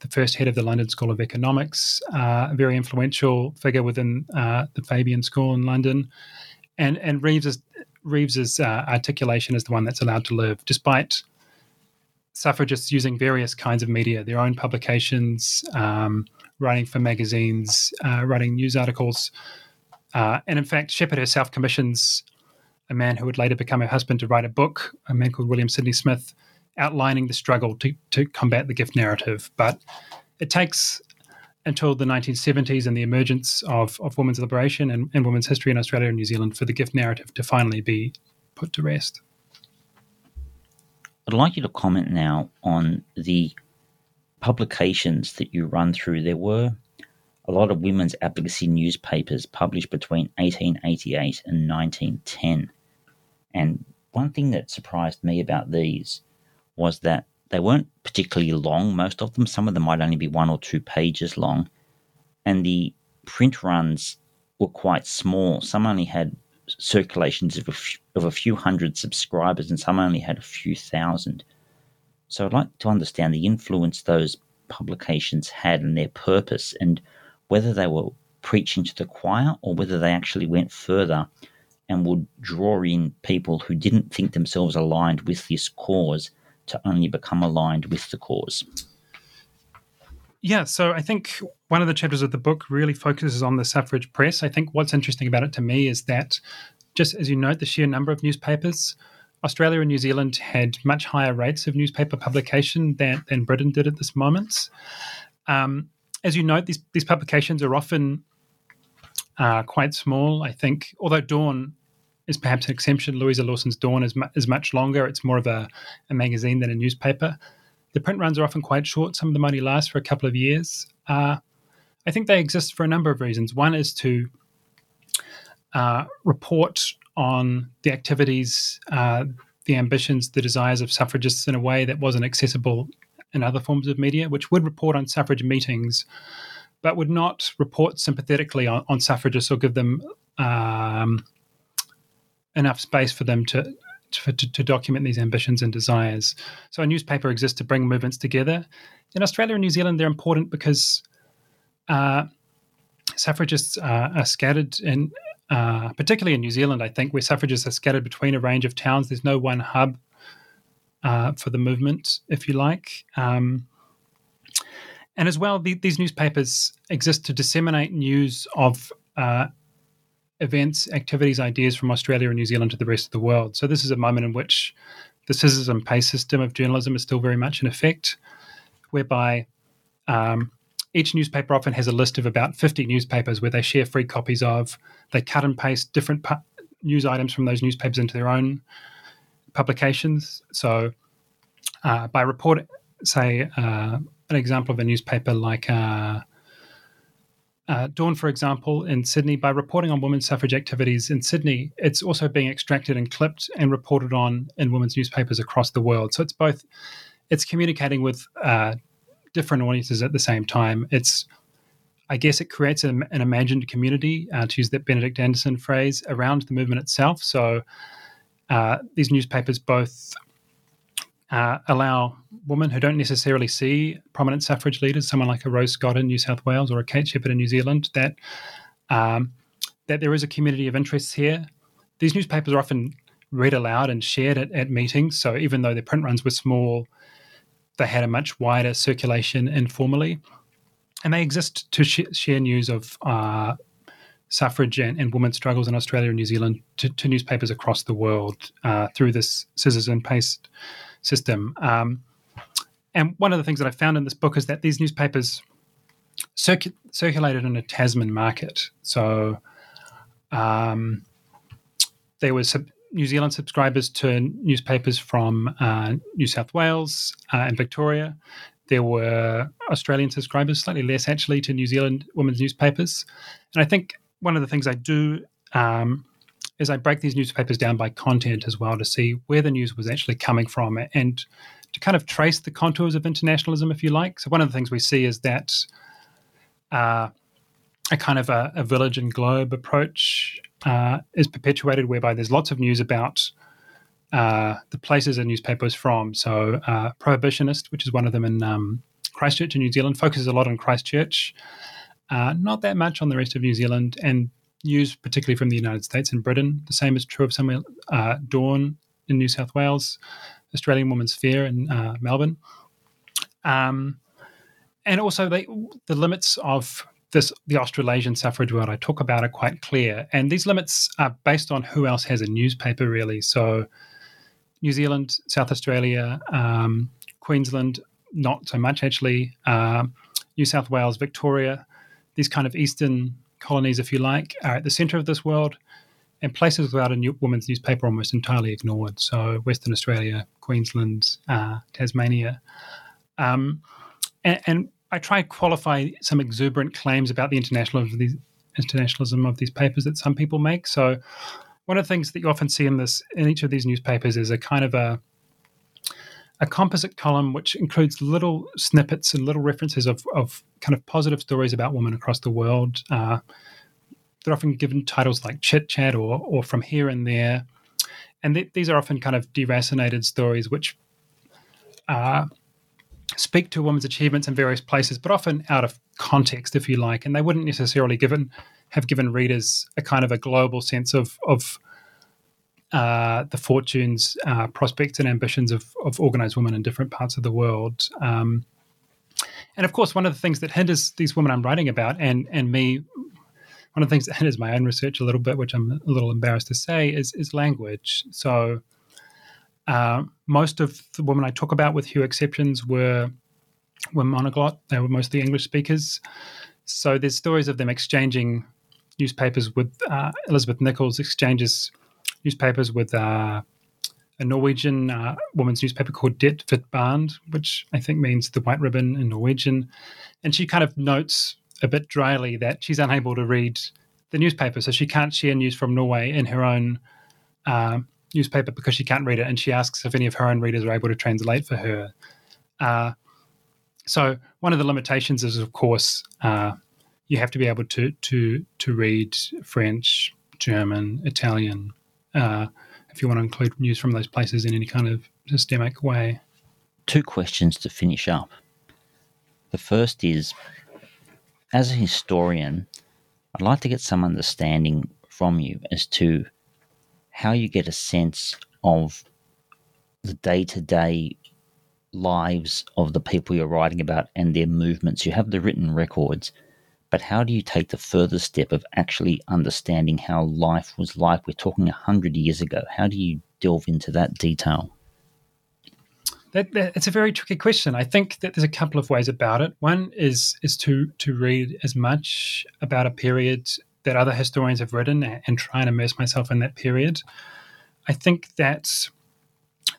the first head of the London School of Economics, uh, a very influential figure within uh, the Fabian School in London. And, and Reeves is, Reeves's uh, articulation is the one that's allowed to live, despite suffragists using various kinds of media, their own publications, um, writing for magazines, uh, writing news articles. Uh, and in fact, Sheppard herself commissions a man who would later become her husband to write a book, a man called William Sydney Smith, outlining the struggle to, to combat the gift narrative. But it takes until the 1970s and the emergence of, of women's liberation and, and women's history in Australia and New Zealand for the gift narrative to finally be put to rest. I'd like you to comment now on the publications that you run through. There were a lot of women's advocacy newspapers published between 1888 and 1910. And one thing that surprised me about these was that they weren't particularly long, most of them. Some of them might only be one or two pages long. And the print runs were quite small. Some only had circulations of a, few, of a few hundred subscribers, and some only had a few thousand. So I'd like to understand the influence those publications had and their purpose, and whether they were preaching to the choir or whether they actually went further and would draw in people who didn't think themselves aligned with this cause to only become aligned with the cause. yeah, so I think one of the chapters of the book really focuses on the suffrage press. I think what's interesting about it to me is that, just as you note, the sheer number of newspapers, Australia and New Zealand had much higher rates of newspaper publication than, than Britain did at this moment. Um, as you note, these, these publications are often quite small. I think, although Dawn is perhaps an exception, Louisa Lawson's Dawn is, mu- is much longer. It's more of a, a magazine than a newspaper. The print runs are often quite short. Some of them only last for a couple of years. Uh, I think they exist for a number of reasons. One is to uh, report on the activities, uh, the ambitions, the desires of suffragists in a way that wasn't accessible in other forms of media, which would report on suffrage meetings, but would not report sympathetically on, on suffragists or give them um, enough space for them to to, to, document these ambitions and desires. So a newspaper exists to bring movements together. In Australia and New Zealand, they're important because uh, suffragists are, are scattered in, uh, particularly in New Zealand, I think, where suffragists are scattered between a range of towns. There's no one hub uh, for the movement, if you like. Um, and as well, the, these newspapers exist to disseminate news of uh, events, activities, ideas from Australia and New Zealand to the rest of the world. So this is a moment in which the scissors and paste system of journalism is still very much in effect, whereby um, each newspaper often has a list of about 50 newspapers where they share free copies of. They cut and paste different pu- news items from those newspapers into their own publications. So uh, by report, say, uh, an example of a newspaper like uh, uh, Dawn, for example, in Sydney, by reporting on women's suffrage activities in Sydney, it's also being extracted and clipped and reported on in women's newspapers across the world. So it's both, it's communicating with uh, different audiences at the same time. It's, I guess, it creates an, an imagined community, uh, to use that Benedict Anderson phrase, around the movement itself. So uh, these newspapers both uh, allow women who don't necessarily see prominent suffrage leaders, someone like a Rose Scott in New South Wales or a Kate Sheppard in New Zealand, that um, that there is a community of interests here. These newspapers are often read aloud and shared at, at meetings. So even though their print runs were small, they had a much wider circulation informally, and they exist to sh- share news of uh, suffrage and, and women's struggles in Australia and New Zealand to, to newspapers across the world uh, through this scissors and paste system. Um, and one of the things that I found in this book is that these newspapers circu- circulated in a Tasman market. So um, there were sub- New Zealand subscribers to newspapers from uh, New South Wales uh, and Victoria. There were Australian subscribers, slightly less actually, to New Zealand women's newspapers. And I think one of the things I do um, is I break these newspapers down by content as well to see where the news was actually coming from and to kind of trace the contours of internationalism, if you like. So one of the things we see is that uh, a kind of a, a, village and globe approach uh, is perpetuated, whereby there's lots of news about uh, the places a newspaper is from. So uh, Prohibitionist, which is one of them in um, Christchurch in New Zealand, focuses a lot on Christchurch. Uh, not that much on the rest of New Zealand, and news, particularly from the United States and Britain. The same is true of some uh, Dawn in New South Wales, Australian Women's Sphere in uh, Melbourne. Um, and also, they, the limits of this the Australasian suffrage world I talk about are quite clear, and these limits are based on who else has a newspaper, really. So, New Zealand, South Australia, um, Queensland, not so much actually. Uh, New South Wales, Victoria, these kind of eastern colonies, if you like, are at the centre of this world, and places without a new, women's newspaper almost entirely ignored. So Western Australia, Queensland, uh, Tasmania, um, and, and, I try to qualify some exuberant claims about the international of these, internationalism of these papers that some people make. So one of the things that you often see in this in each of these newspapers is a kind of a a composite column which includes little snippets and little references of, of kind of positive stories about women across the world. Uh, they're often given titles like Chit Chat or, or From Here and There. And th- these are often kind of deracinated stories which uh, speak to a woman's achievements in various places, but often out of context, if you like. And they wouldn't necessarily given have given readers a kind of a global sense of, of uh, the fortunes, uh, prospects, and ambitions of, of organized women in different parts of the world. Um, and of course, one of the things that hinders these women I'm writing about, and and me, one of the things that hinders my own research a little bit, which I'm a little embarrassed to say, is is language. So, uh, most of the women I talk about, with few exceptions, were were monoglot. They were mostly English speakers. So there's stories of them exchanging newspapers with uh, Elizabeth Nicholls exchanges newspapers with uh, a Norwegian uh, woman's newspaper called Det Hvite Bånd, which I think means the white ribbon in Norwegian. And she kind of notes a bit dryly that she's unable to read the newspaper, so she can't share news from Norway in her own uh, newspaper because she can't read it. And she asks if any of her own readers are able to translate for her. Uh, so one of the limitations is, of course, uh, you have to be able to to to read French, German, Italian, uh, if you want to include news from those places in any kind of systemic way. Two questions to finish up. The first is, as a historian, I'd like to get some understanding from you as to how you get a sense of the day to day lives of the people you're writing about and their movements. You have the written records, but how do you take the further step of actually understanding how life was like? We're talking 100 years ago. How do you delve into that detail? That, that, it's a very tricky question. I think that there's a couple of ways about it. One is is to to read as much about a period that other historians have written and, and try and immerse myself in that period. I think that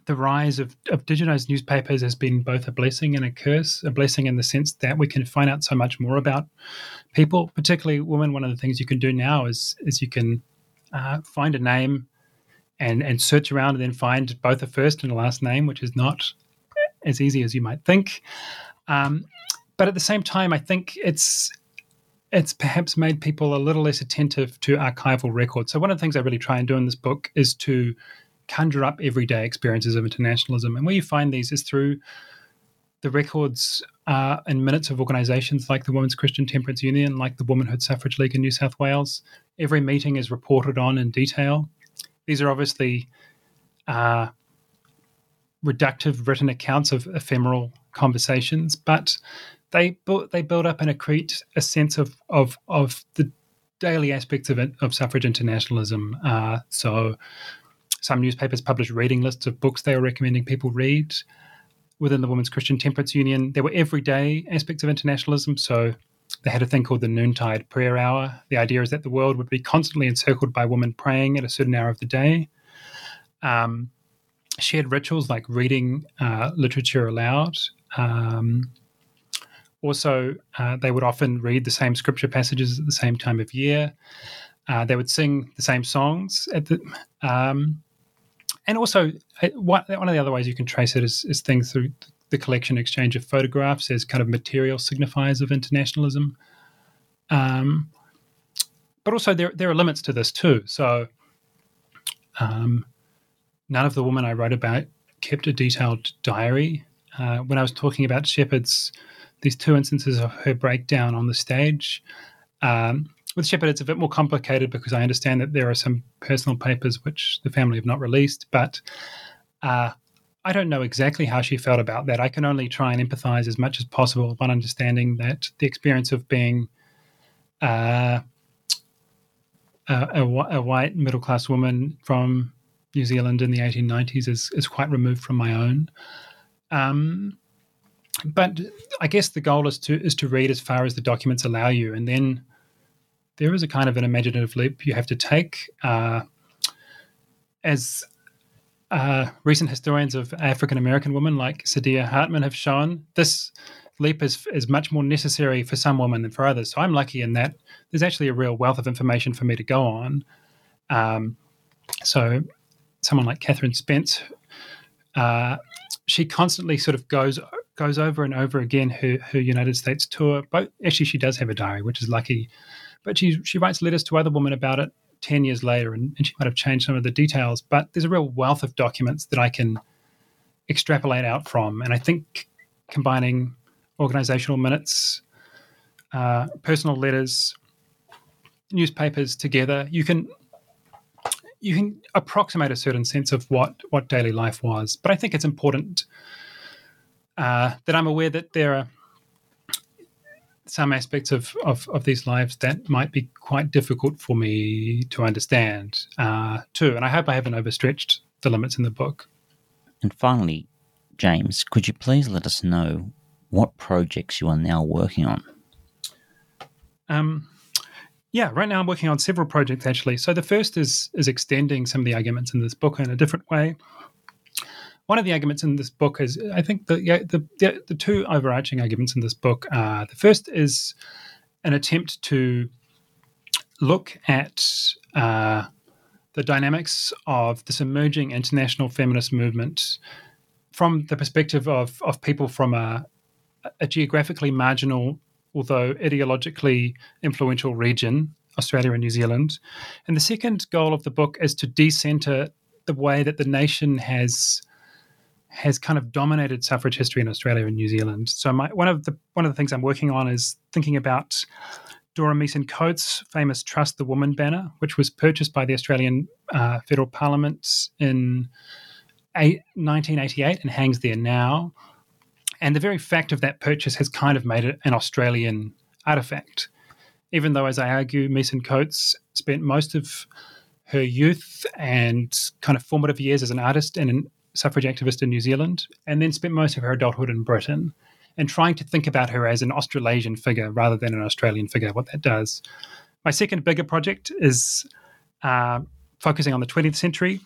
the rise of, of digitized newspapers has been both a blessing and a curse. A blessing in the sense that we can find out so much more about people, particularly women. One of the things you can do now is is you can uh, find a name and and search around and then find both a first and a last name, which is not as easy as you might think. Um, but at the same time, I think it's it's perhaps made people a little less attentive to archival records. So one of the things I really try and do in this book is to conjure up everyday experiences of internationalism. And where you find these is through the records uh, and minutes of organizations like the Women's Christian Temperance Union, like the Womanhood Suffrage League in New South Wales. Every meeting is reported on in detail. These are obviously uh, reductive written accounts of ephemeral conversations, but they build, they build up and accrete a sense of of of the daily aspects of it, of suffrage internationalism. Uh, so some newspapers published reading lists of books they were recommending people read. Within the Women's Christian Temperance Union, there were everyday aspects of internationalism. So they had a thing called the noontide prayer hour. The idea is that the world would be constantly encircled by women praying at a certain hour of the day. Um, shared rituals like reading uh, literature aloud. Um, also, uh, they would often read the same scripture passages at the same time of year. Uh, they would sing the same songs at the, um, and also one of the other ways you can trace it is, is things through the collection exchange of photographs as kind of material signifiers of internationalism. Um, but also there there are limits to this too. So um, none of the women I wrote about kept a detailed diary. Uh, when I was talking about Sheppard's, these two instances of her breakdown on the stage, um, with Sheppard, it's a bit more complicated because I understand that there are some personal papers which the family have not released, but uh, I don't know exactly how she felt about that. I can only try and empathize as much as possible upon understanding that the experience of being uh, a, a, a, white middle class woman from New Zealand in the 1890s is, is quite removed from my own. Um, but I guess the goal is to is to read as far as the documents allow you, and then there is a kind of an imaginative leap you have to take. Uh, as uh, recent historians of African American women like Saidiya Hartman have shown, this leap is, is much more necessary for some women than for others. So I'm lucky in that there's actually a real wealth of information for me to go on. Um, so someone like Catherine Spence, uh, she constantly sort of goes goes over and over again her, her United States tour. But actually, she does have a diary, which is lucky. But she she writes letters to other women about it ten years later, and, and she might have changed some of the details. But there's a real wealth of documents that I can extrapolate out from, and I think combining organizational minutes, uh, personal letters, newspapers together, you can you can approximate a certain sense of what what daily life was. But I think it's important uh, that I'm aware that there are some aspects of, of, of, these lives that might be quite difficult for me to understand uh, too. And I hope I haven't overstretched the limits in the book. And finally, James, could you please let us know what projects you are now working on? Um, yeah, right now I'm working on several projects actually. So the first is is extending some of the arguments in this book in a different way one of the arguments in this book is I think the yeah, the, the, the two overarching arguments in this book are the first is an attempt to look at uh, the dynamics of this emerging international feminist movement from the perspective of of people from a, a geographically marginal, although ideologically influential region, Australia and New Zealand. And the second goal of the book is to decenter the way that the nation has has kind of dominated suffrage history in Australia and New Zealand. So my, one of the one of the things I'm working on is thinking about Dora Meeson Coates' famous "Trust the Woman" banner, which was purchased by the Australian uh, Federal Parliament in eight, 1988 and hangs there now. And the very fact of that purchase has kind of made it an Australian artifact, even though, as I argue, Meeson Coates spent most of her youth and kind of formative years as an artist and an suffrage activist in New Zealand, and then spent most of her adulthood in Britain. And trying to think about her as an Australasian figure rather than an Australian figure, what that does. My second bigger project is uh, focusing on the 20th century,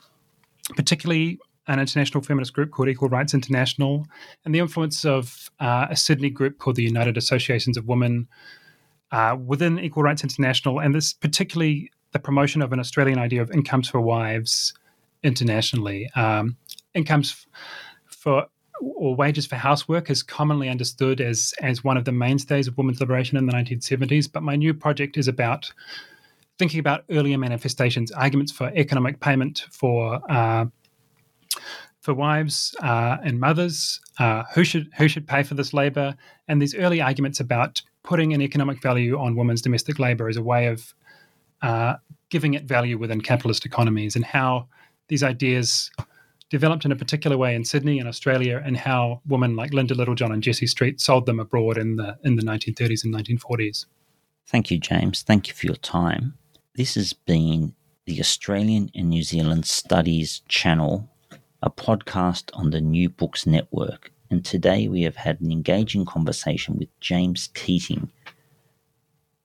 particularly an international feminist group called Equal Rights International, and the influence of uh, a Sydney group called the United Associations of Women uh, within Equal Rights International, and this particularly the promotion of an Australian idea of incomes for wives internationally. Um, incomes for or wages for housework is commonly understood as as one of the mainstays of women's liberation in the 1970s. But my new project is about thinking about earlier manifestations, arguments for economic payment for uh, for wives uh, and mothers, uh, who should who should pay for this labour, and these early arguments about putting an economic value on women's domestic labour as a way of uh, giving it value within capitalist economies, and how these ideas developed in a particular way in Sydney and Australia, and how women like Linda Littlejohn and Jessie Street sold them abroad in the in the 1930s and 1940s. Thank you, James. Thank you for your time. This has been the Australian and New Zealand Studies channel, a podcast on the New Books Network. And today we have had an engaging conversation with James Keating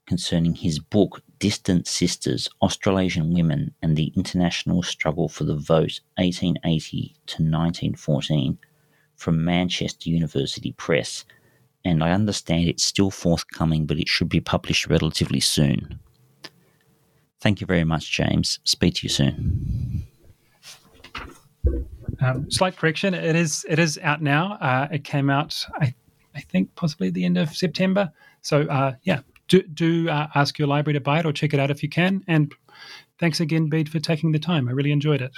concerning his book Distant Sisters Australasian Women and the International Struggle for the Vote 1880 to 1914 from Manchester University Press. And I understand it's still forthcoming, but it should be published relatively soon. Thank you very much, James. Speak to you soon. Um, slight correction: it is it is out now. Uh, it came out, I, I think, possibly at the end of September. So uh, yeah, do, do uh, ask your library to buy it or check it out if you can. And thanks again, Bede, for taking the time. I really enjoyed it.